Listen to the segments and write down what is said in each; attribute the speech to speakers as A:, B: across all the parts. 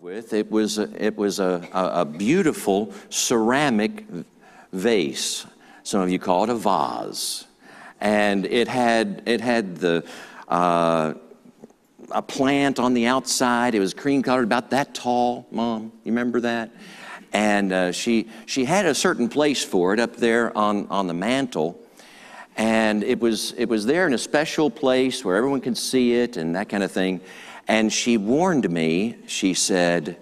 A: with. It was a, it was a, a, a beautiful ceramic vase. Some of you call it a vase, and it had it had the uh, a plant on the outside. It was cream colored, about that tall. Mom, you remember that? And uh, she she had a certain place for it up there on on the mantle. And it was, it was there in a special place where everyone could see it and that kind of thing. And she warned me, she said,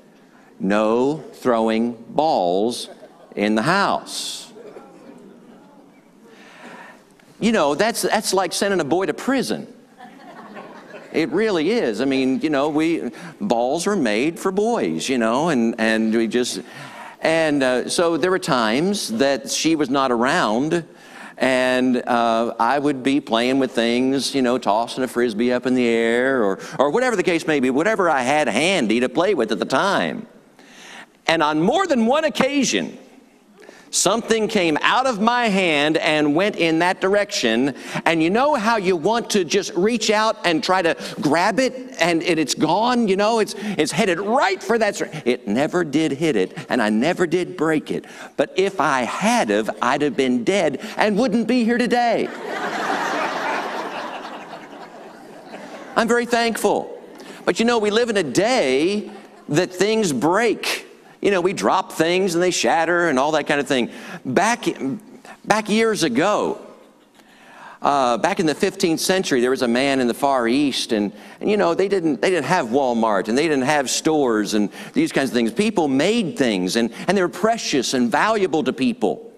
A: no throwing balls in the house. You know, that's, that's like sending a boy to prison. It really is. I mean, you know, we balls are made for boys, you know, and and we just and uh, so there were times that she was not around and uh, I would be playing with things, you know, tossing a frisbee up in the air or, or whatever the case may be, whatever I had handy to play with at the time. And on more than one occasion, Something came out of my hand and went in that direction. And you know how you want to just reach out and try to grab it and it's gone? You know, it's, it's headed right for that. It never did hit it and I never did break it. But if I had of, I'd have been dead and wouldn't be here today. I'm very thankful. But you know, we live in a day that things break. You know, we drop things and they shatter and all that kind of thing. Back, back years ago, uh, back in the 15th century, there was a man in the Far East, and, and, you know they didn't they didn't have Walmart and they didn't have stores and these kinds of things. People made things, and, and they were precious and valuable to people.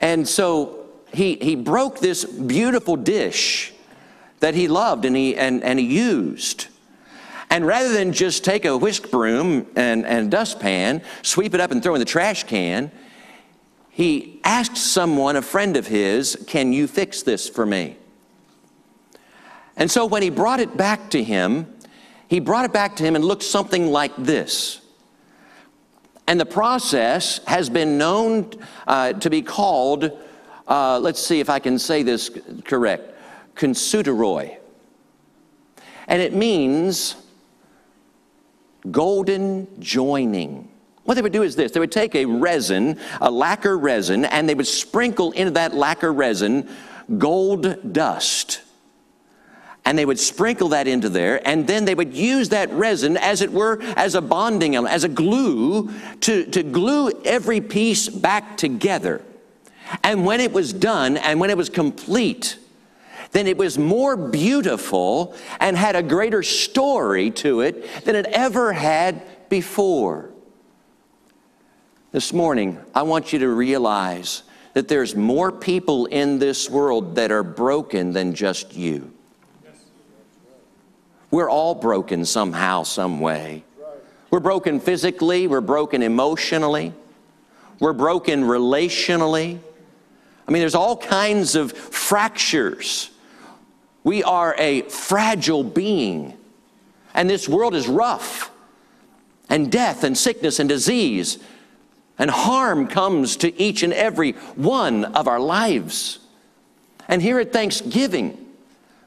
A: And so he he broke this beautiful dish that he loved and he and, and he used. And rather than just take a whisk broom and, and dustpan, sweep it up and throw in the trash can, he asked someone, a friend of his, Can you fix this for me? And so when he brought it back to him, he brought it back to him and looked something like this. And the process has been known uh, to be called, uh, let's see if I can say this correct, kintsukuroi. And it means golden joining. What they would do is this they would take a resin, a lacquer resin, and they would sprinkle into that lacquer resin gold dust. And they would sprinkle that into there, and then they would use that resin, as it were, as a bonding element, as a glue, to, to glue every piece back together. And when it was done, and when it was complete, then it was more beautiful and had a greater story to it than it ever had before. This morning, I want you to realize that there's more people in this world that are broken than just you. We're all broken somehow, some way. We're broken physically, we're broken emotionally, we're broken relationally. I mean, there's all kinds of fractures we are a fragile being. And this world is rough. And death and sickness and disease and harm comes to each and every one of our lives. And here at Thanksgiving,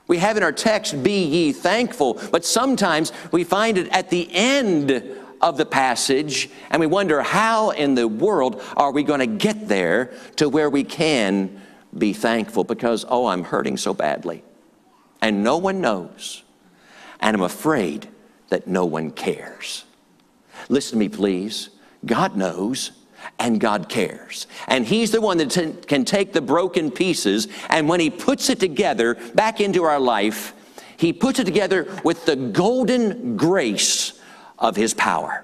A: we have in our text, be ye thankful, but sometimes we find it at the end of the passage and we wonder how in the world are we going to get there to where we can be thankful because, oh, I'm hurting so badly and no one knows. And I'm afraid that no one cares. Listen to me, please. God knows and God cares. And He's the one that can take the broken pieces and when He puts it together back into our life, He puts it together with the golden grace of His power.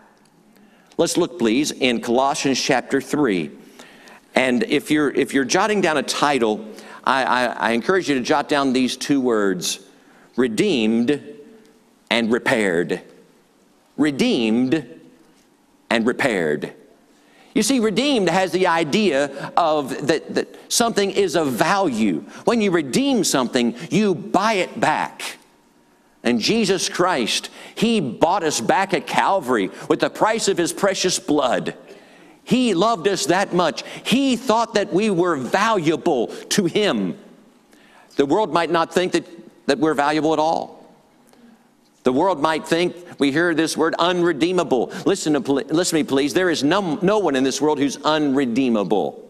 A: Let's look, please, in Colossians chapter 3. And if you're, if you're jotting down a title, I, I, I encourage you to jot down these two words redeemed and repaired. Redeemed and repaired. You see, redeemed has the idea of that, that something is of value. When you redeem something, you buy it back. And Jesus Christ, He bought us back at Calvary with the price of His precious blood. He loved us that much. He thought that we were valuable to Him. The world might not think that, that we're valuable at all. The world might think we hear this word unredeemable. Listen to, listen to me, please. There is no, no one in this world who's unredeemable.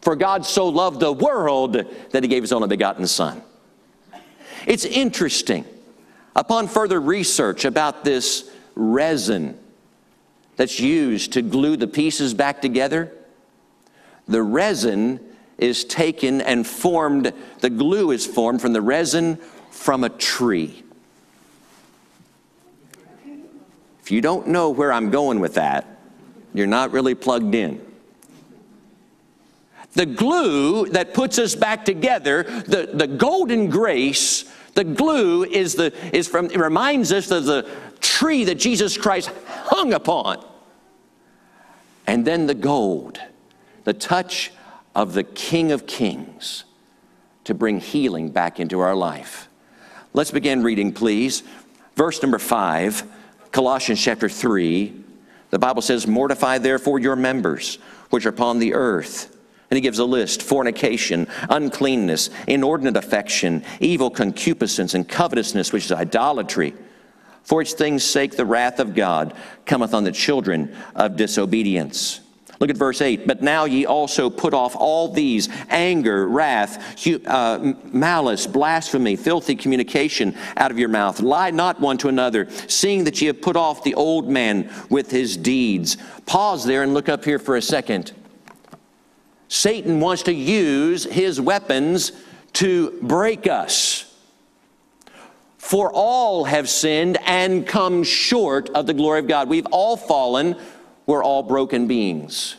A: For God so loved the world that he gave his only begotten Son. It's interesting. Upon further research about this resin that's used to glue the pieces back together, the resin is taken and formed, the glue is formed from the resin from a tree. If you don't know where I'm going with that, you're not really plugged in. The glue that puts us back together, the, the golden grace, the glue is, the, is from, it reminds us of the tree that Jesus Christ hung upon. And then the gold, the touch of the King of Kings to bring healing back into our life. Let's begin reading, please. Verse number five. Colossians chapter 3, the Bible says, Mortify therefore your members which are upon the earth. And he gives a list fornication, uncleanness, inordinate affection, evil concupiscence, and covetousness, which is idolatry. For which things' sake the wrath of God cometh on the children of disobedience. Look at verse 8. But now ye also put off all these anger, wrath, uh, malice, blasphemy, filthy communication out of your mouth. Lie not one to another, seeing that ye have put off the old man with his deeds. Pause there and look up here for a second. Satan wants to use his weapons to break us. For all have sinned and come short of the glory of God. We've all fallen we're all broken beings.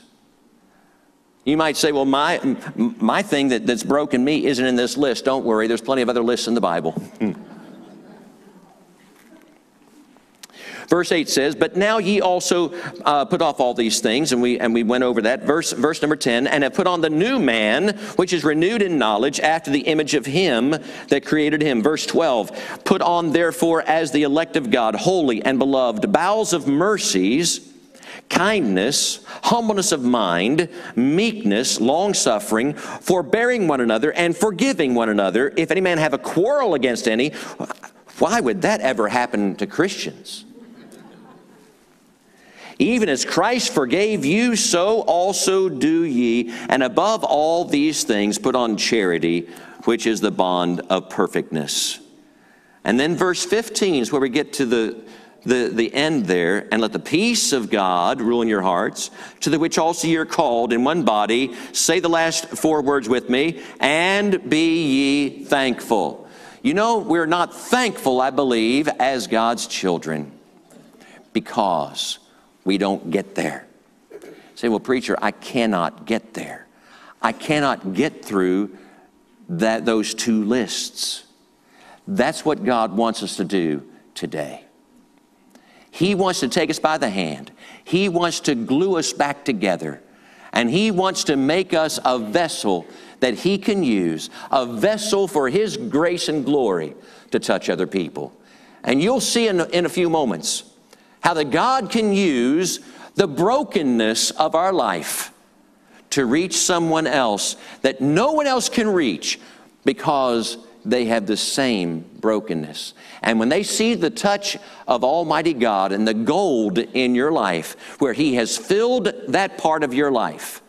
A: You might say, well, my, my thing that, that's broken me isn't in this list. Don't worry, there's plenty of other lists in the Bible. Hmm. Verse 8 says, But now ye also uh, put off all these things, and we, and we went over that. Verse, verse number 10, and have put on the new man, which is renewed in knowledge after the image of him that created him. Verse 12, Put on therefore as the elect of God, holy and beloved, bowels of mercies kindness, humbleness of mind, meekness, long suffering, forbearing one another, and forgiving one another. If any man have a quarrel against any, why would that ever happen to Christians? Even as Christ forgave you, so also do ye. And above all these things, put on charity, which is the bond of perfectness. And then verse 15 is where we get to the the, the end there, and let the peace of God rule in your hearts, to the which also you're called in one body. Say the last four words with me, and be ye thankful. You know, we're not thankful, I believe, as God's children because we don't get there. Say, well, preacher, I cannot get there. I cannot get through that, those two lists. That's what God wants us to do today. He wants to take us by the hand. He wants to glue us back together. And He wants to make us a vessel that He can use, a vessel for His grace and glory to touch other people. And you'll see in, in a few moments how that God can use the brokenness of our life to reach someone else that no one else can reach because they have the same brokenness. And when they see the touch of Almighty God and the gold in your life, where He has filled that part of your life,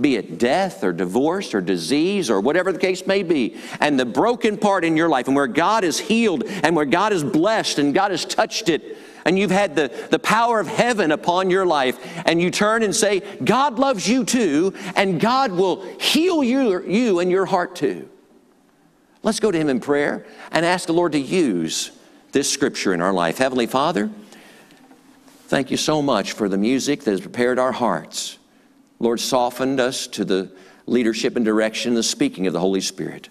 A: be it death or divorce or disease or whatever the case may be, and the broken part in your life, and where God is healed and where God is blessed and God has touched it, and you've had the, the power of heaven upon your life, and you turn and say, God loves you too, and God will heal you, you and your heart too. Let's go to Him in prayer and ask the Lord to use this scripture in our life. Heavenly Father, thank you so much for the music that has prepared our hearts. Lord, softened us to the leadership and direction, the speaking of the Holy Spirit.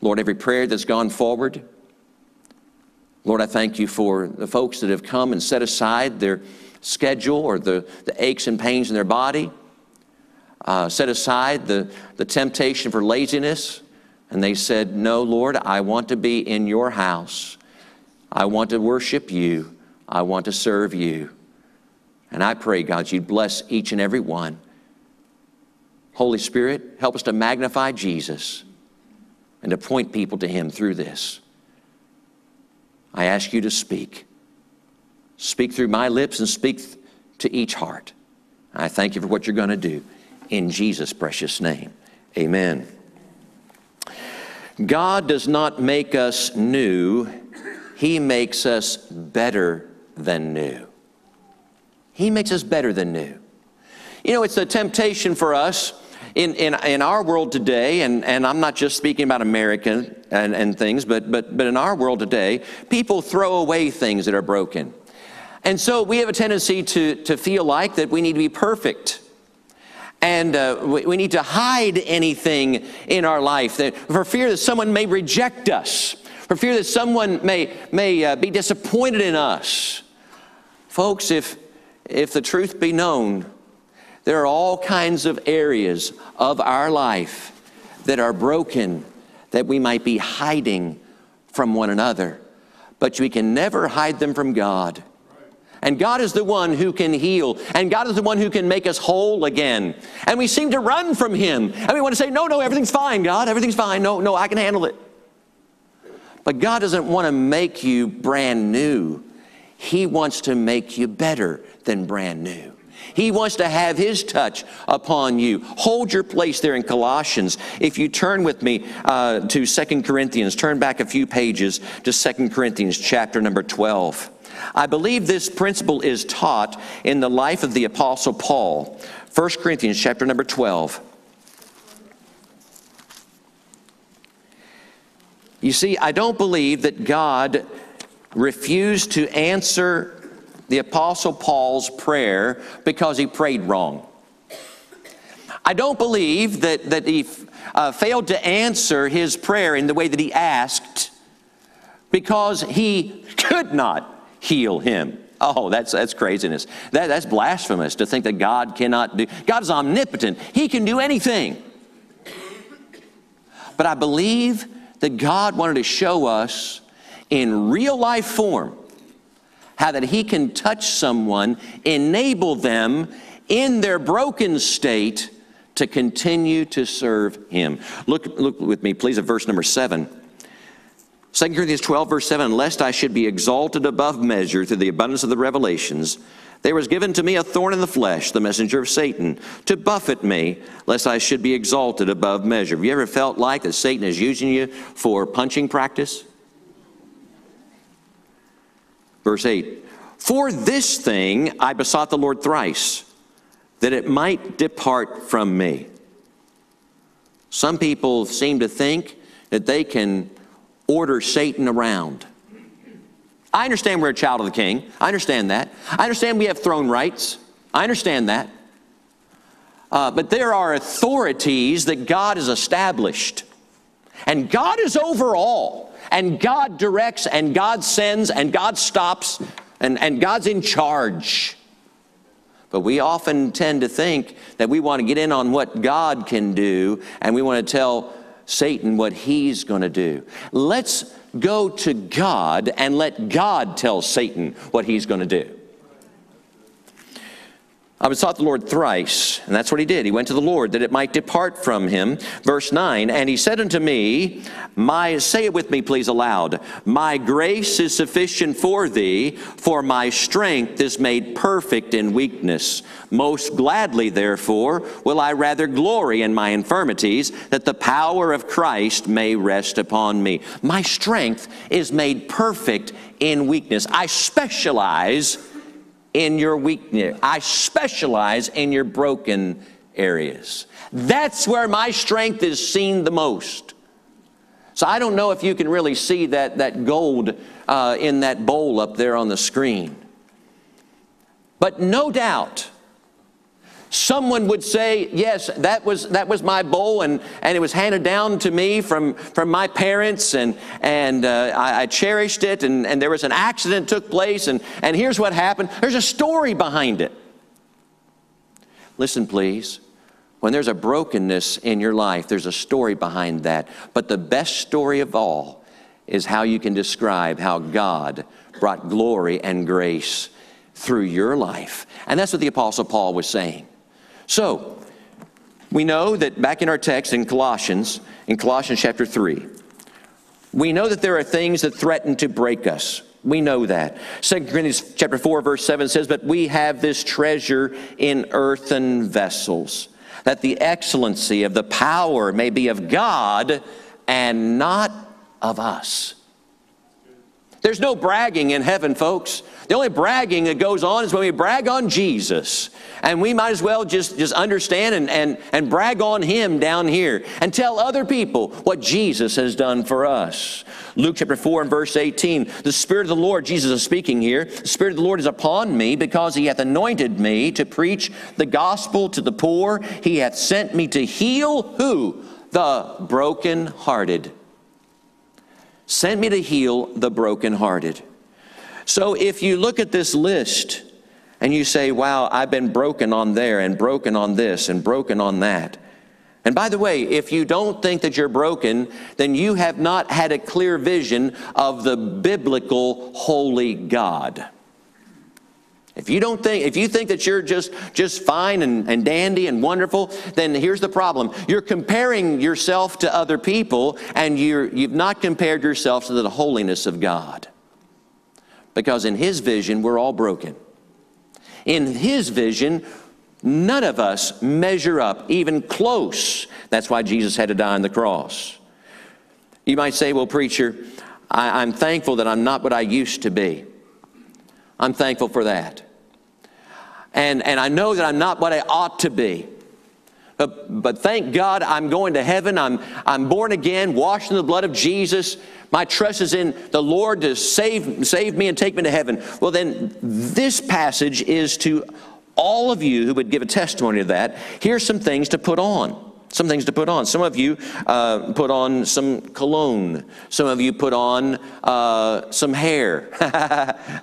A: Lord, every prayer that's gone forward, Lord, I thank you for the folks that have come and set aside their schedule or the, the aches and pains in their body, uh, set aside the, the temptation for laziness, and they said, No, Lord, I want to be in your house. I want to worship you. I want to serve you. And I pray, God, you'd bless each and every one. Holy Spirit, help us to magnify Jesus and to point people to him through this. I ask you to speak. Speak through my lips and speak to each heart. I thank you for what you're going to do. In Jesus' precious name, amen. God does not make us new, He makes us better than new. He makes us better than new. You know, it's a temptation for us in, in, in our world today, and, and I'm not just speaking about America and, and things, but, but, but in our world today, people throw away things that are broken. And so we have a tendency to, to feel like that we need to be perfect. And uh, we, we, need to hide anything in our life that, for fear that someone may reject us, for fear that someone may, may uh, be disappointed in us. Folks, if, if the truth be known, there are all kinds of areas of our life that are broken that we might be hiding from one another, but we can never hide them from God. And God is the one who can heal. And God is the one who can make us whole again. And we seem to run from Him. And we want to say, no, no, everything's fine, God. Everything's fine. No, no, I can handle it. But God doesn't want to make you brand new. He wants to make you better than brand new. He wants to have His touch upon you. Hold your place there in Colossians. If you turn with me uh, to Second Corinthians, turn back a few pages to Second Corinthians chapter number 12. I believe this principle is taught in the life of the Apostle Paul. 1 Corinthians chapter number 12. You see, I don't believe that God refused to answer the Apostle Paul's prayer because he prayed wrong. I don't believe that, that he uh, failed to answer his prayer in the way that he asked because he could not heal him. Oh, that's, that's craziness. That, that's blasphemous to think that God cannot do. God is omnipotent, He can do anything. But I believe that God wanted to show us in real life form how that He can touch someone, enable them in their broken state to continue to serve Him. Look, look with me, please, at verse number seven. 2 Corinthians 12, verse 7 Lest I should be exalted above measure through the abundance of the revelations, there was given to me a thorn in the flesh, the messenger of Satan, to buffet me, lest I should be exalted above measure. Have you ever felt like that Satan is using you for punching practice? Verse 8 For this thing I besought the Lord thrice, that it might depart from me. Some people seem to think that they can order Satan around. I understand we're a child of the king. I understand that. I understand we have throne rights. I understand that. Uh, but there are authorities that God has established. And God is over all. And God directs, and God sends, and God stops, and, and God's in charge. But we often tend to think that we want to get in on what God can do, and we want to tell Satan what he's going to do. Let's go to God and let God tell Satan what he's going to do. I besought the Lord thrice, and that's what he did. He went to the Lord that it might depart from him. Verse 9, and he said unto me, My say it with me, please, aloud. My grace is sufficient for thee, for my strength is made perfect in weakness. Most gladly, therefore, will I rather glory in my infirmities, that the power of Christ may rest upon me. My strength is made perfect in weakness. I specialize in your weakness. I specialize in your broken areas. That's where my strength is seen the most. So I don't know if you can really see that, that gold uh, in that bowl up there on the screen. But no doubt, someone would say, yes, that was, that was my bowl and, and it was handed down to me from, from my parents and, and uh, I, I, cherished it and, and there was an accident took place and, and here's what happened. There's a story behind it. Listen, please. When there's a brokenness in your life, there's a story behind that. But the best story of all is how you can describe how God brought glory and grace through your life. And that's what the Apostle Paul was saying. So, we know that back in our text in Colossians, in Colossians chapter 3, We know that there are things that threaten to break us. We know that. 2 Corinthians chapter 4 verse 7 says, "But we have this treasure in earthen vessels, that the excellency of the power may be of God and not of us." There's no bragging in heaven, folks. The only bragging that goes on is when we brag on Jesus. And we might as well just, just understand and, and, and brag on Him down here and tell other people what Jesus has done for us. Luke chapter 4 and verse 18 The Spirit of the Lord, Jesus is speaking here, the Spirit of the Lord is upon me because He hath anointed me to preach the gospel to the poor. He hath sent me to heal who? The brokenhearted sent me to heal the brokenhearted. So if you look at this list and you say, wow, I've been broken on there and broken on this and broken on that. And by the way, if you don't think that you're broken, then you have not had a clear vision of the biblical holy God. If you don't think, if you think that you're just, just fine and, and dandy and wonderful, then here's the problem. You're comparing yourself to other people and you're, you've not compared yourself to the holiness of God. Because in His vision, we're all broken. In His vision, none of us measure up even close. That's why Jesus had to die on the cross. You might say, well, preacher, I, I'm thankful that I'm not what I used to be. I'm thankful for that. And, and I know that I'm not what I ought to be. But, thank God I'm going to heaven. I'm, I'm born again, washed in the blood of Jesus. My trust is in the Lord to save, save me and take me to heaven. Well, then, this passage is to all of you who would give a testimony of that. Here's some things to put on. Some things to put on. Some of you uh, put on some cologne. Some of you put on uh, some hair.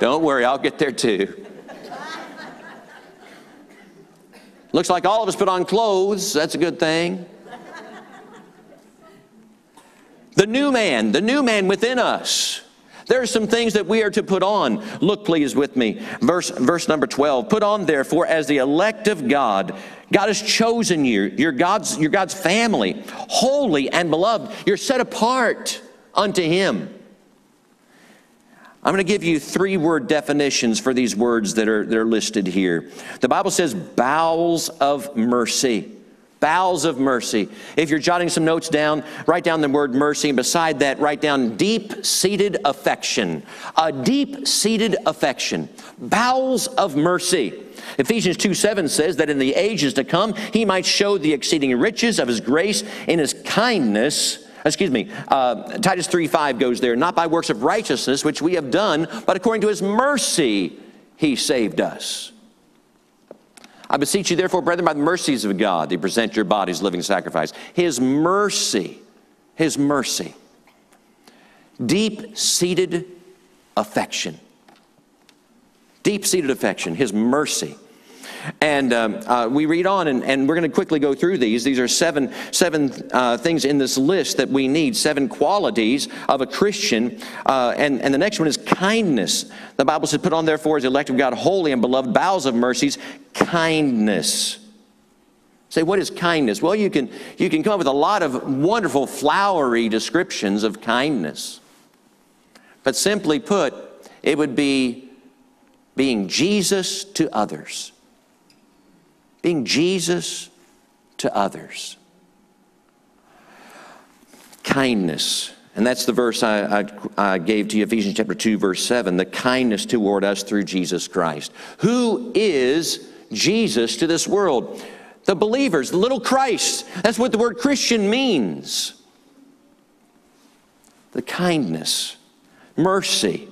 A: Don't worry, I'll get there too. Looks like all of us put on clothes. That's a good thing. The new man, the new man within us. There are some things that we are to put on. Look, please, with me. Verse, verse number 12. Put on, therefore, as the elect of God. God has chosen you. You're God's, you're God's family, holy and beloved. You're set apart unto Him. I'm going to give you three word definitions for these words that are, that are listed here. The Bible says bowels of mercy. Bowels of mercy. If you're jotting some notes down, write down the word mercy, and beside that, write down deep seated affection. A deep seated affection. Bowels of mercy. Ephesians 2 7 says that in the ages to come, he might show the exceeding riches of his grace in his kindness excuse me, uh, Titus 3 5 goes there, not by works of righteousness, which we have done, but according to his mercy, he saved us. I beseech you, therefore, brethren, by the mercies of God, to present your bodies living sacrifice. His mercy, his mercy, deep seated affection. Deep seated affection, his mercy. And um, uh, we read on, and, and we're going to quickly go through these. These are seven, seven uh, things in this list that we need, seven qualities of a Christian. Uh, and, and the next one is kindness. The Bible says, Put on, therefore, as the elect of God, holy and beloved bowels of mercies, kindness. Say, what is kindness? Well, you can, you can come up with a lot of wonderful, flowery descriptions of kindness. But simply put, it would be being Jesus to others being Jesus to others. Kindness. And that's the verse I, I, I, gave to you, Ephesians chapter 2, verse 7. The kindness toward us through Jesus Christ. Who is Jesus to this world? The believers, the little Christ. That's what the word Christian means. The kindness, mercy.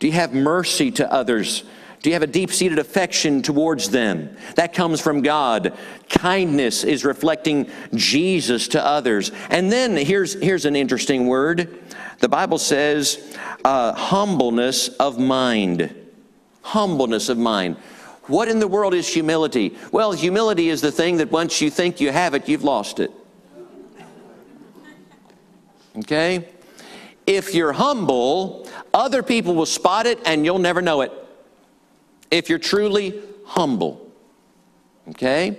A: Do you have mercy to others? Do you have a deep seated affection towards them? That comes from God. Kindness is reflecting Jesus to others. And then here's, here's an interesting word the Bible says uh, humbleness of mind. Humbleness of mind. What in the world is humility? Well, humility is the thing that once you think you have it, you've lost it. Okay? If you're humble, other people will spot it and you'll never know it if you're truly humble. Okay?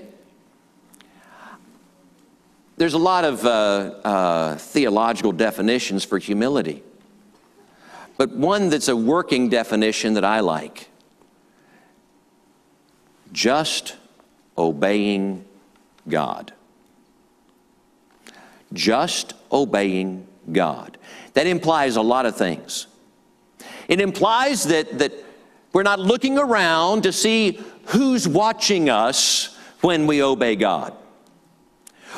A: there's a lot of uh, uh, theological definitions for humility, but one that's a working definition that I like just obeying God. Just obeying God. That implies a lot of things. It implies that, that we're not looking around to see who's watching us when we obey God.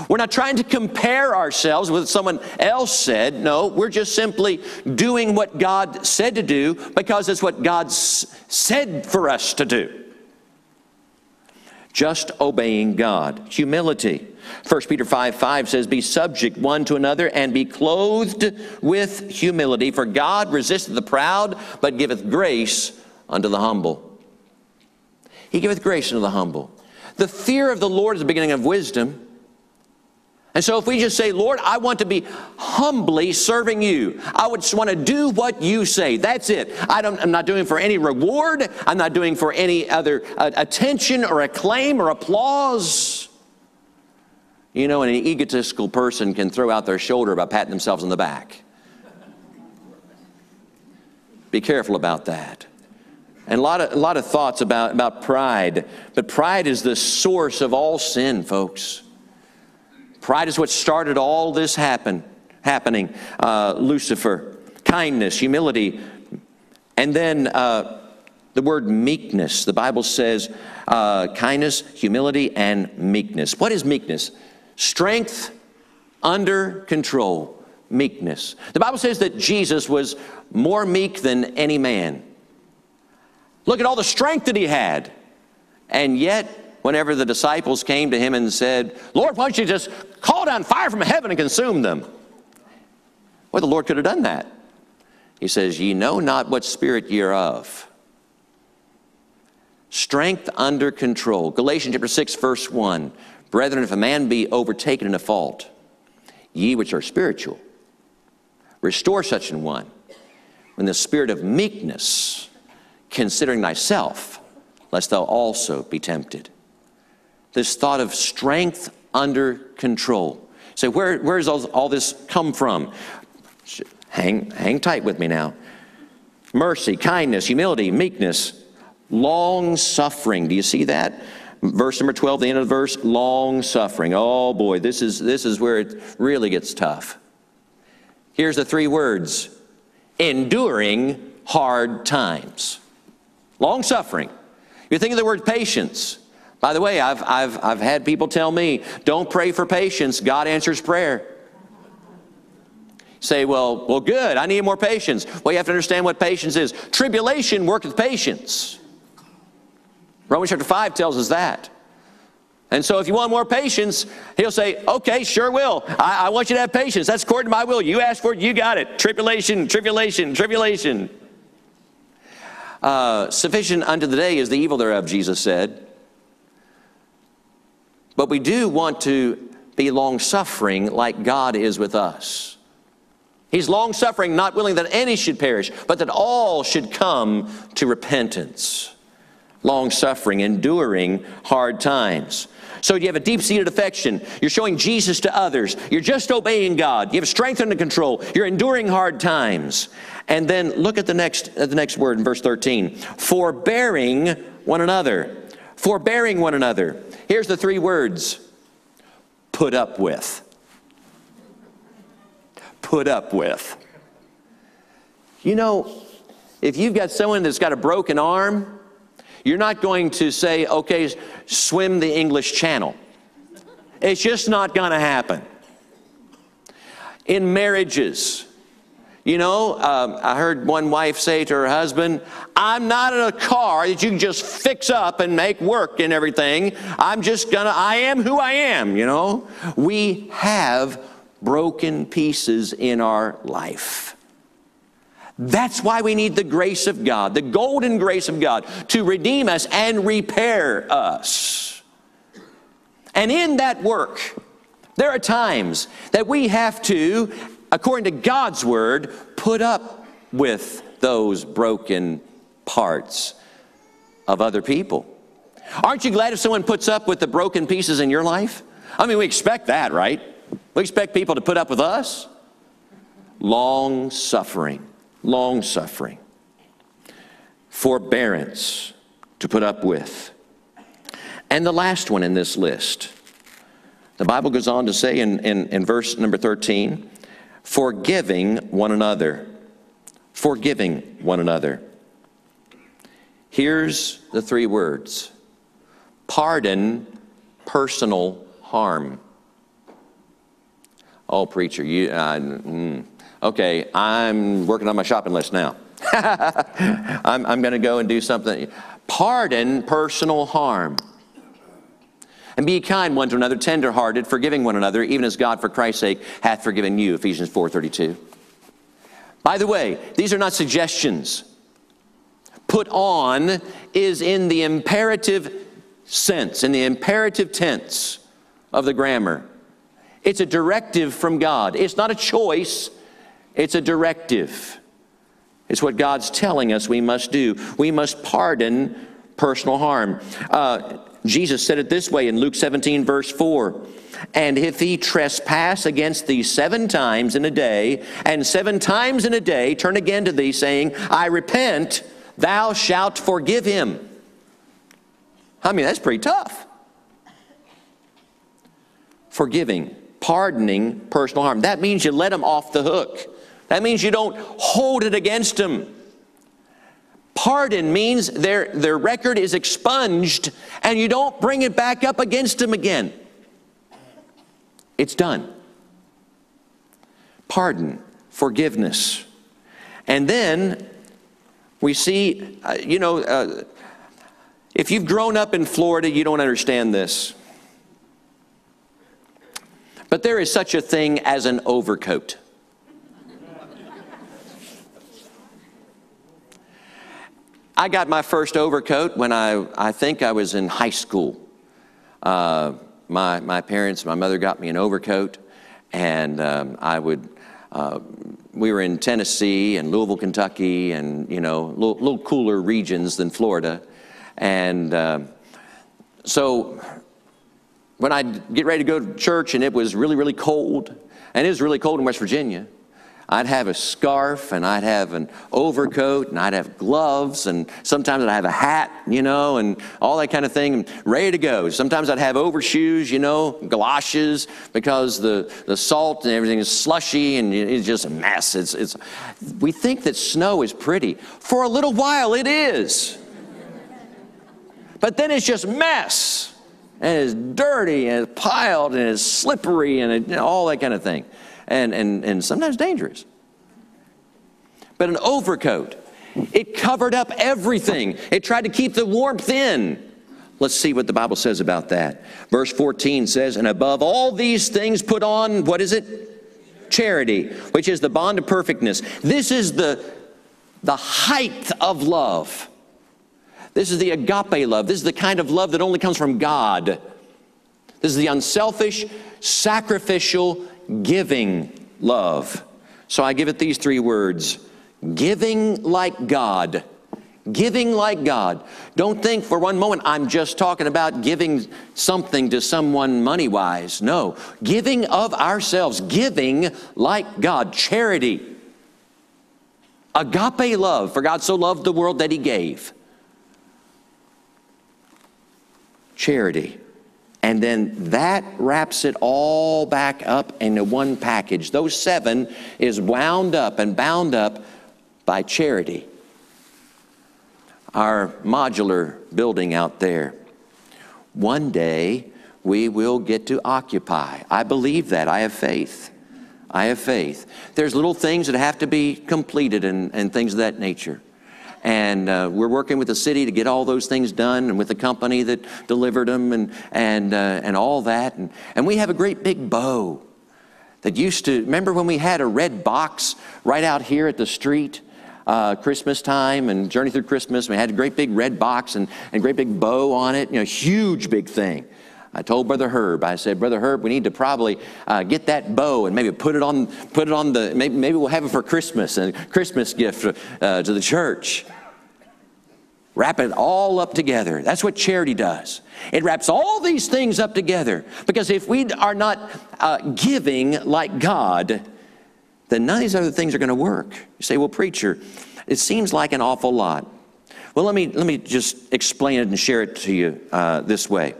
A: We're not trying to compare ourselves with someone else said. No, we're just simply doing what God said to do because it's what God said for us to do. Just obeying God. Humility. 1 Peter 5 5 says, Be subject one to another and be clothed with humility, for God resisteth the proud, but giveth grace unto the humble. He giveth grace unto the humble. The fear of the Lord is the beginning of wisdom. And so if we just say, Lord, I want to be humbly serving you. I would just want to do what you say. That's it. I am not doing for any reward. I'm not doing for any other uh, attention or acclaim or applause. You know, an egotistical person can throw out their shoulder by patting themselves on the back. Be careful about that. And a lot of, a lot of thoughts about, about pride. But pride is the source of all sin, folks. Pride is what started all this happen, happening. Uh, Lucifer, kindness, humility, and then uh, the word meekness. The Bible says uh, kindness, humility, and meekness. What is meekness? Strength under control. Meekness. The Bible says that Jesus was more meek than any man. Look at all the strength that he had. And yet, whenever the disciples came to him and said, Lord, why don't you just call down fire from heaven and consume them? Well, the Lord could have done that. He says, Ye know not what spirit ye are of. Strength under control. Galatians chapter 6, verse 1. Brethren, if a man be overtaken in a fault, ye which are spiritual, restore such an one in the spirit of meekness considering thyself, lest thou also be tempted. This thought of strength under control. So, where, where does all, all this come from? Hang, hang tight with me now. Mercy, kindness, humility, meekness, long suffering. Do you see that? Verse number 12, the end of the verse, long suffering. Oh boy, this is, this is where it really gets tough. Here's the three words enduring hard times. Long suffering. You think of the word patience. By the way, I've, I've, I've had people tell me, don't pray for patience, God answers prayer. Say, well, well, good, I need more patience. Well, you have to understand what patience is. Tribulation worketh patience. Romans chapter 5 tells us that. And so if you want more patience, he'll say, okay, sure will. I, I want you to have patience. That's according to my will. You asked for it, you got it. Tribulation, tribulation, tribulation. Uh, sufficient unto the day is the evil thereof, Jesus said. But we do want to be long suffering like God is with us. He's long suffering, not willing that any should perish, but that all should come to repentance. Long suffering, enduring hard times. So you have a deep seated affection. You're showing Jesus to others. You're just obeying God. You have strength under control. You're enduring hard times. And then look at the next, at the next word in verse 13 forbearing one another. Forbearing one another. Here's the three words put up with. Put up with. You know, if you've got someone that's got a broken arm, you're not going to say, okay, swim the English Channel. It's just not going to happen. In marriages, you know, um, I heard one wife say to her husband, I'm not in a car that you can just fix up and make work and everything. I'm just gonna, I am who I am, you know. We have broken pieces in our life. That's why we need the grace of God, the golden grace of God, to redeem us and repair us. And in that work, there are times that we have to according to God's word, put up with those broken parts of other people. Aren't you glad if someone puts up with the broken pieces in your life? I mean, we expect that, right? We expect people to put up with us. Long suffering, long suffering, forbearance to put up with. And the last one in this list, the Bible goes on to say in, in, in verse number 13, forgiving one another. Forgiving one another. Here's the three words pardon personal harm. Oh, preacher, you, uh, mm, okay, I'm working on my shopping list now. I'm, I'm going to go and do something. Pardon personal harm. And be kind one to another, tenderhearted, forgiving one another, even as God for Christ's sake hath forgiven you. Ephesians 4:32. By the way, these are not suggestions. Put on is in the imperative sense, in the imperative tense of the grammar. It's a directive from God. It's not a choice, it's a directive. It's what God's telling us we must do. We must pardon personal harm. Uh, Jesus said it this way in Luke 17, verse 4. And if he trespass against thee seven times in a day, and seven times in a day turn again to thee, saying, I repent, thou shalt forgive him. I mean, that's pretty tough. Forgiving, pardoning personal harm. That means you let him off the hook. That means you don't hold it against them. Pardon means their, their record is expunged and you don't bring it back up against them again. It's done. Pardon, forgiveness. And then we see, uh, you know, uh, if you've grown up in Florida, you don't understand this. But there is such a thing as an overcoat. I got my first overcoat when I, I think I was in high school. Uh, my, my parents, my mother got me an overcoat, and um, I would, uh, we were in Tennessee and Louisville, Kentucky, and, you know, little, little cooler regions than Florida. And uh, so when I'd get ready to go to church and it was really, really cold, and it was really cold in West Virginia, I'd have a scarf and I'd have an overcoat and I'd have gloves and sometimes I'd have a hat, you know, and all that kind of thing, ready to go. Sometimes I'd have overshoes, you know, galoshes because the, the salt and everything is slushy and it's just a mess. It's, it's, we think that snow is pretty. For a little while, it is. But then it's just mess and it's dirty and it's piled and it's slippery and it, all that kind of thing and, and, and sometimes dangerous. But an overcoat, it covered up everything, it tried to keep the warmth in. Let's see what the Bible says about that. Verse 14 says, And above all these things, put on, what is it? Charity, which is the bond of perfectness. This is the, the height of love. This is the agape love. This is the kind of love that only comes from God. This is the unselfish, sacrificial, giving love. So I give it these three words giving like God. Giving like God. Don't think for one moment I'm just talking about giving something to someone money wise. No, giving of ourselves, giving like God, charity. Agape love, for God so loved the world that he gave. Charity. And then that wraps it all back up into one package. Those seven is wound up and bound up by charity. Our modular building out there. One day we will get to occupy. I believe that. I have faith. I have faith. There's little things that have to be completed and, and things of that nature. And uh, we're working with the city to get all those things done and with the company that delivered them and, and, uh, and all that. And, and we have a great big bow that used to, remember when we had a red box right out here at the street? Uh, Christmas time and Journey Through Christmas. We had a great big red box and, and great big bow on it, you know, huge big thing. I told Brother Herb, I said, Brother Herb, we need to probably uh, get that bow and maybe put it on, put it on the, maybe, maybe we'll have it for Christmas, a Christmas gift uh, to the church. Wrap it all up together. That's what charity does. It wraps all these things up together. Because if we are not uh, giving like God, then none of these other things are going to work. You say, well, preacher, it seems like an awful lot. Well, let me, let me just explain it and share it to you uh, this way.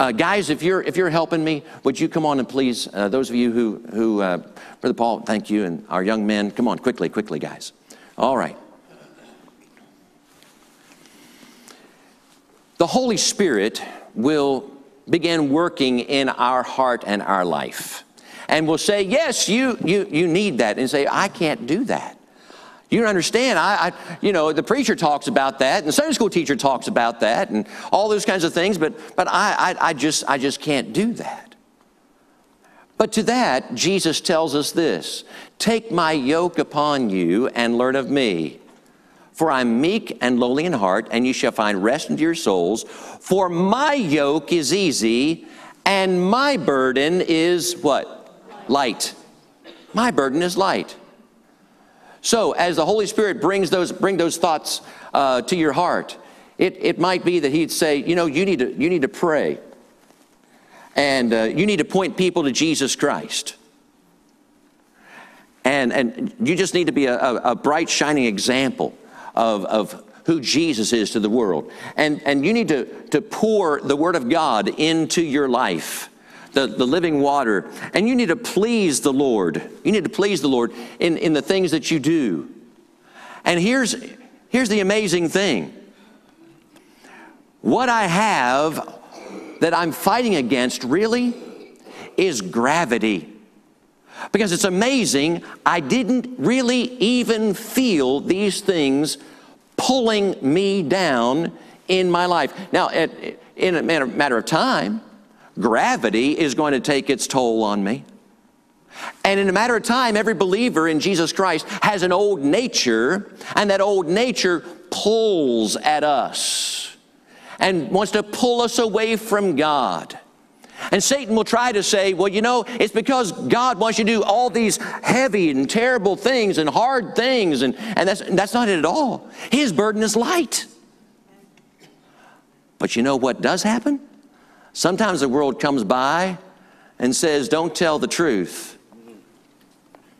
A: Uh, guys, if you're, if you're helping me, would you come on and please, uh, those of you who, who uh, Brother Paul, thank you, and our young men, come on, quickly, quickly, guys. All right. The Holy Spirit will begin working in our heart and our life. And will say, yes, you, you, you need that. And say, I can't do that. You don't understand. I, I, you know, the preacher talks about that, and the Sunday school teacher talks about that, and all those kinds of things. But, but I, I, I just, I just can't do that. But to that, Jesus tells us this: Take my yoke upon you and learn of me. For I'm meek and lowly in heart, and you shall find rest unto your souls. For my yoke is easy, and my burden is what? Light. My burden is light. So, as the Holy Spirit brings those, bring those thoughts uh, to your heart, it, it might be that He'd say, you know, you need to, you need to pray. And uh, you need to point people to Jesus Christ. And, and you just need to be a, a, bright, shining example of, of who Jesus is to the world. And, and you need to, to pour the Word of God into your life the, the living water. And you need to please the Lord. You need to please the Lord in, in the things that you do. And here's, here's the amazing thing what I have that I'm fighting against really is gravity. Because it's amazing, I didn't really even feel these things pulling me down in my life. Now, at, in a matter of time, gravity is going to take its toll on me. And in a matter of time, every believer in Jesus Christ has an old nature, and that old nature pulls at us and wants to pull us away from God. And Satan will try to say, well, you know, it's because God wants you to do all these heavy and terrible things and hard things, and, and that's, that's not it at all. His burden is light. But you know what does happen? Sometimes the world comes by and says, Don't tell the truth.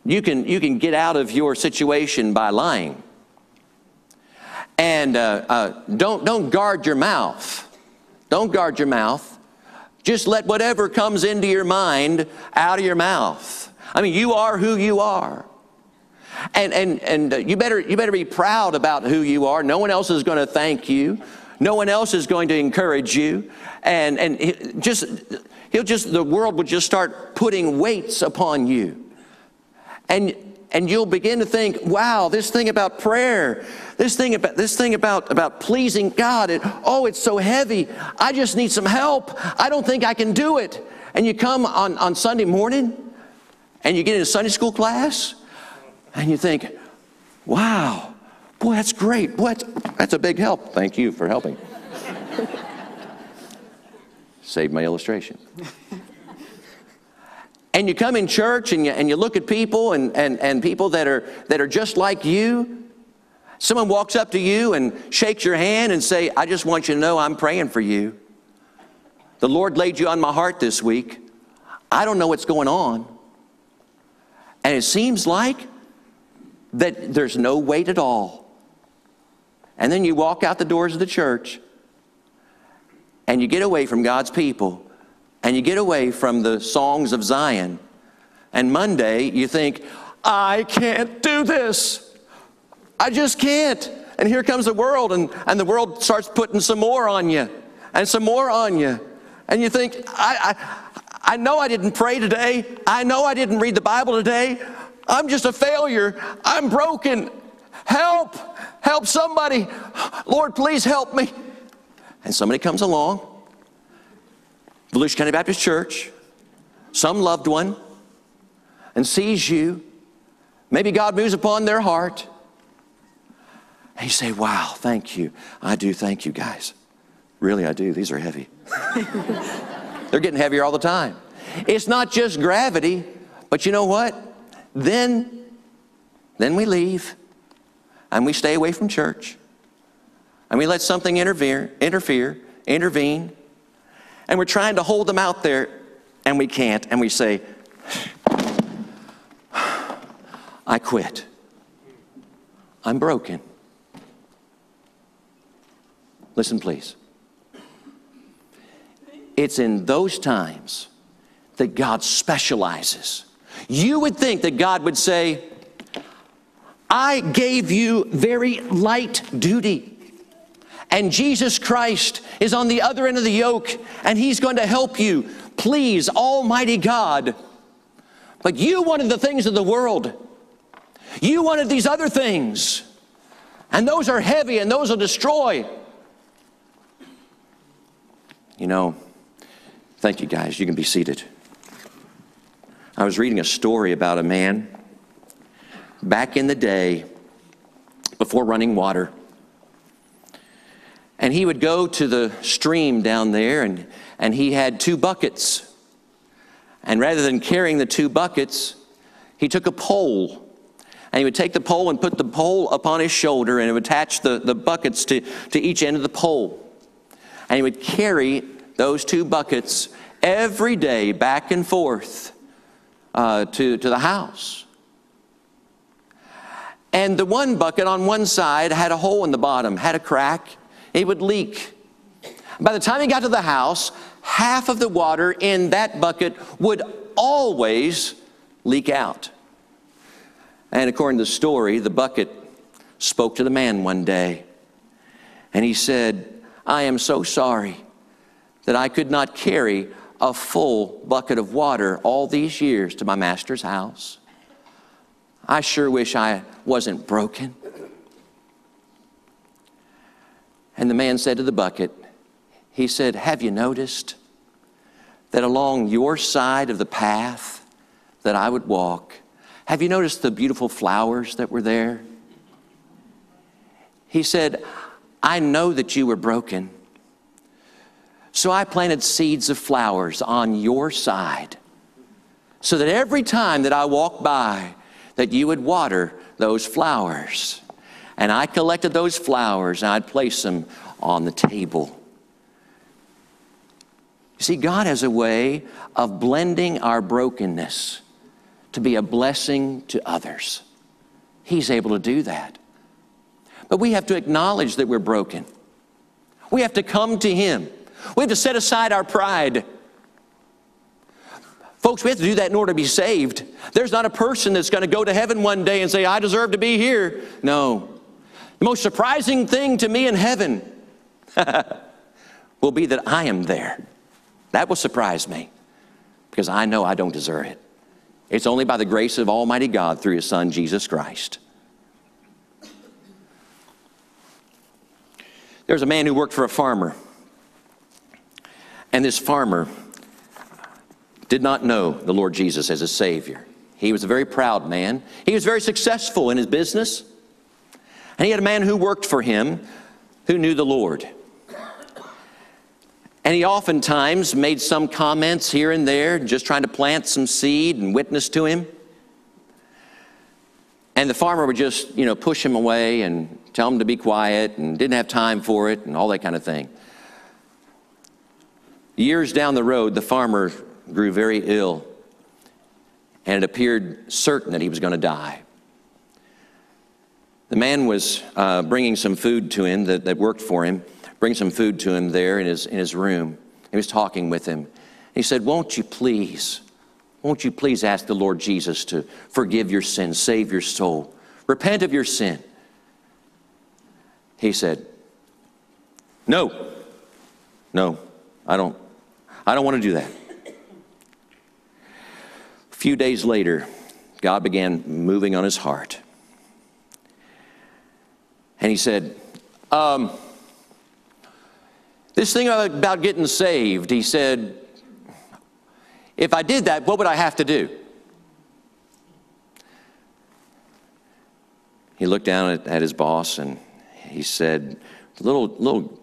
A: You can, you can get out of your situation by lying. And uh, uh, don't, don't guard your mouth. Don't guard your mouth. Just let whatever comes into your mind out of your mouth. I mean, you are who you are. And, and, and uh, you, better, you better be proud about who you are. No one else is going to thank you. No one else is going to encourage you. And, and just, he'll just, the world will just start putting weights upon you. And, and you'll begin to think, wow, this thing about prayer, this thing about, this thing about, about pleasing God, it, oh, it's so heavy. I just need some help. I don't think I can do it. And you come on, on Sunday morning and you get in a Sunday school class and you think, wow, Boy, that's great. What? That's a big help. Thank you for helping. Save my illustration. and you come in church and you, and you look at people and, and, and people that are, that are just like you. Someone walks up to you and shakes your hand and say, I just want you to know I'm praying for you. The Lord laid you on my heart this week. I don't know what's going on. And it seems like that there's no weight at all. And then you walk out the doors of the church and you get away from God's people and you get away from the songs of Zion. And Monday you think, I can't do this. I just can't. And here comes the world, and, and the world starts putting some more on you and some more on you. And you think, I, I, I know I didn't pray today. I know I didn't read the Bible today. I'm just a failure. I'm broken. Help! Help somebody! Lord, please help me. And somebody comes along, Volusia County Baptist Church, some loved one, and sees you. Maybe God moves upon their heart. And you say, Wow, thank you. I do thank you guys. Really, I do. These are heavy. They're getting heavier all the time. It's not just gravity, but you know what? Then, then we leave and we stay away from church. and we let something interfere, interfere, intervene, and we're trying to hold them out there, and we can't, and we say, I quit. I'm broken. Listen, please. It's in those times that God specializes. You would think that God would say, I gave you very light duty. And Jesus Christ is on the other end of the yoke, and He's going to help you. Please, Almighty God. But you wanted the things of the world. You wanted these other things. And those are heavy and those will destroy. You know, thank you guys. You can be seated. I was reading a story about a man back in the day before running water. And he would go to the stream down there, and, and he had two buckets. And rather than carrying the two buckets, he took a pole. And he would take the pole and put the pole upon his shoulder, and would attach the, the buckets to, to each end of the pole. And he would carry those two buckets every day back and forth uh, to, to the house. And the one bucket on one side had a hole in the bottom, had a crack. It would leak. By the time he got to the house, half of the water in that bucket would always leak out. And according to the story, the bucket spoke to the man one day. And he said, I am so sorry that I could not carry a full bucket of water all these years to my master's house. I sure wish I wasn't broken. And the man said to the bucket, He said, Have you noticed that along your side of the path that I would walk, have you noticed the beautiful flowers that were there? He said, I know that you were broken. So I planted seeds of flowers on your side so that every time that I walk by, that you would water those flowers. And I collected those flowers and I'd place them on the table. You see, God has a way of blending our brokenness to be a blessing to others. He's able to do that. But we have to acknowledge that we're broken. We have to come to Him. We have to set aside our pride. Folks, we have to do that in order to be saved. There's not a person that's going to go to heaven one day and say, I deserve to be here. No. The most surprising thing to me in heaven will be that I am there. That will surprise me because I know I don't deserve it. It's only by the grace of Almighty God through His Son, Jesus Christ. There was a man who worked for a farmer. And this farmer did not know the Lord Jesus as a Savior. He was a very proud man. He was very successful in his business. And he had a man who worked for him who knew the Lord. And he oftentimes made some comments here and there, just trying to plant some seed and witness to him. And the farmer would just, you know, push him away and tell him to be quiet and didn't have time for it and all that kind of thing. Years down the road, the farmer grew very ill, and it appeared certain that he was going to die. The man was uh, bringing some food to him that, that worked for him, bring some food to him there in his, in his room. He was talking with him. He said, Won't you please, won't you please ask the Lord Jesus to forgive your sin, save your soul, repent of your sin? He said, No, no, I don't, I don't want to do that. Few days later, God began moving on his heart. And he said, um, This thing about getting saved, he said, if I did that, what would I have to do? He looked down at, at his boss and he said, a little, little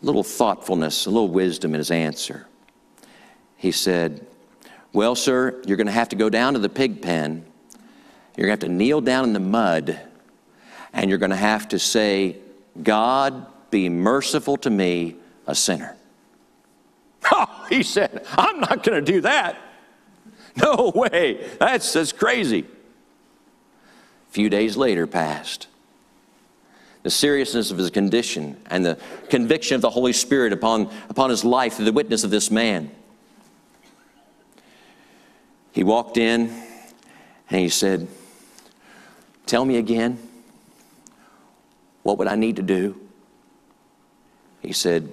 A: little thoughtfulness, a little wisdom in his answer. He said, Well, sir, you're going to have to go down to the pig pen. You're going to have to kneel down in the mud, and you're going to have to say, God, be merciful to me, a sinner. Oh, he said, I'm not going to do that. No way. That's, that's crazy. A few days later passed. The seriousness of his condition and the conviction of the Holy Spirit upon, upon his life through the witness of this man. He walked in and he said, Tell me again, what would I need to do? He said,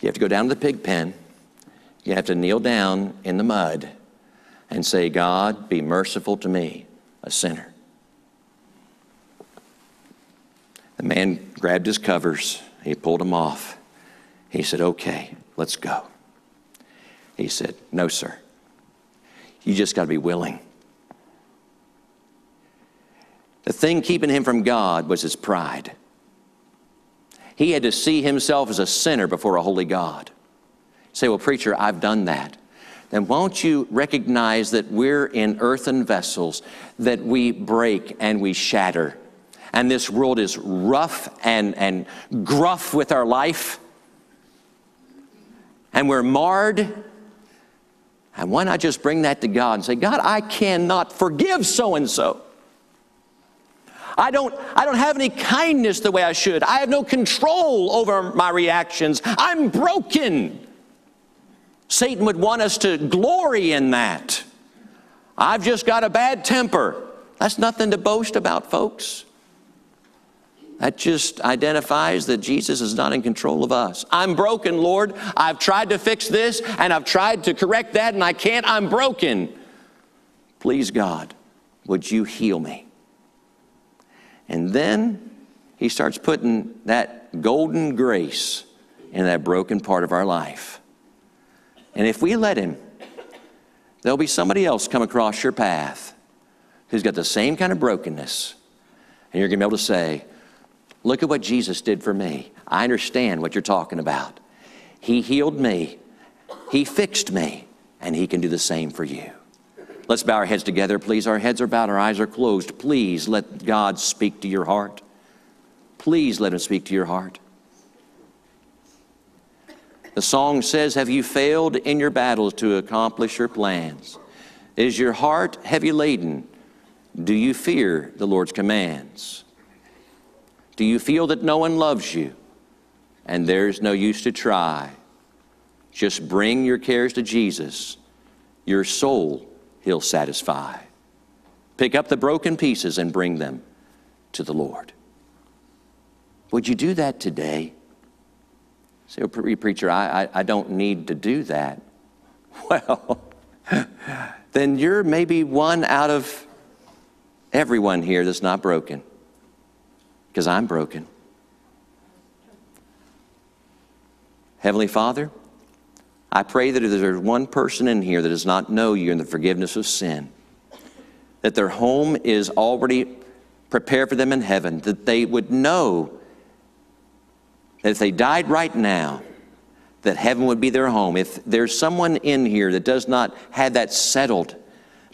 A: You have to go down to the pig pen. You have to kneel down in the mud and say, God, be merciful to me, a sinner. The man grabbed his covers, he pulled them off. He said, Okay, let's go. He said, No, sir. You just got to be willing. The thing keeping him from God was his pride. He had to see himself as a sinner before a holy God. say, well, preacher, I've done that. Then won't you recognize that we're in earthen vessels, that we break and we shatter? And this world is rough and, and gruff with our life. And we're marred. And why not just bring that to God and say, God, I cannot forgive so and so. I don't, I don't have any kindness the way I should. I have no control over my reactions. I'm broken. Satan would want us to glory in that. I've just got a bad temper. That's nothing to boast about, folks. That just identifies that Jesus is not in control of us. I'm broken, Lord. I've tried to fix this and I've tried to correct that and I can't. I'm broken. Please, God, would you heal me? And then he starts putting that golden grace in that broken part of our life. And if we let him, there'll be somebody else come across your path who's got the same kind of brokenness. And you're going to be able to say, Look at what Jesus did for me. I understand what you're talking about. He healed me, He fixed me, and He can do the same for you. Let's bow our heads together, please. Our heads are bowed, our eyes are closed. Please let God speak to your heart. Please let Him speak to your heart. The song says, Have you failed in your battles to accomplish your plans? Is your heart heavy laden? Do you fear the Lord's commands? Do you feel that no one loves you and there's no use to try? Just bring your cares to Jesus. Your soul He'll satisfy. Pick up the broken pieces and bring them to the Lord. Would you do that today? Say, oh, preacher, I, I, I don't need to do that. Well, then you're maybe one out of everyone here that's not broken. Because I'm broken. Heavenly Father, I pray that if there's one person in here that does not know you in the forgiveness of sin, that their home is already prepared for them in heaven, that they would know that if they died right now, that heaven would be their home. If there's someone in here that does not have that settled,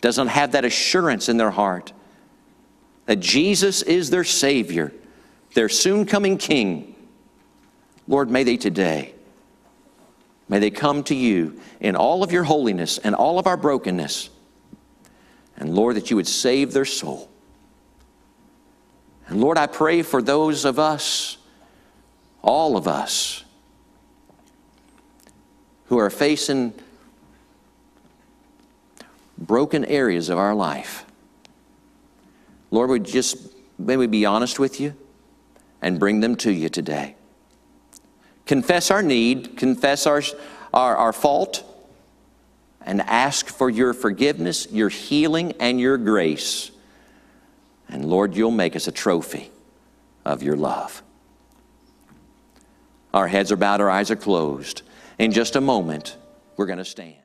A: doesn't have that assurance in their heart that Jesus is their Savior, their soon coming King, Lord, may they today May they come to you in all of your holiness and all of our brokenness. And Lord, that you would save their soul. And Lord, I pray for those of us, all of us, who are facing broken areas of our life. Lord, we just may we be honest with you and bring them to you today confess our need, confess our, our, our fault, and ask for your forgiveness, your healing, and your grace. And Lord, you'll make us a trophy of your love. Our heads are bowed, our eyes are closed. In just a moment, we're going to stand.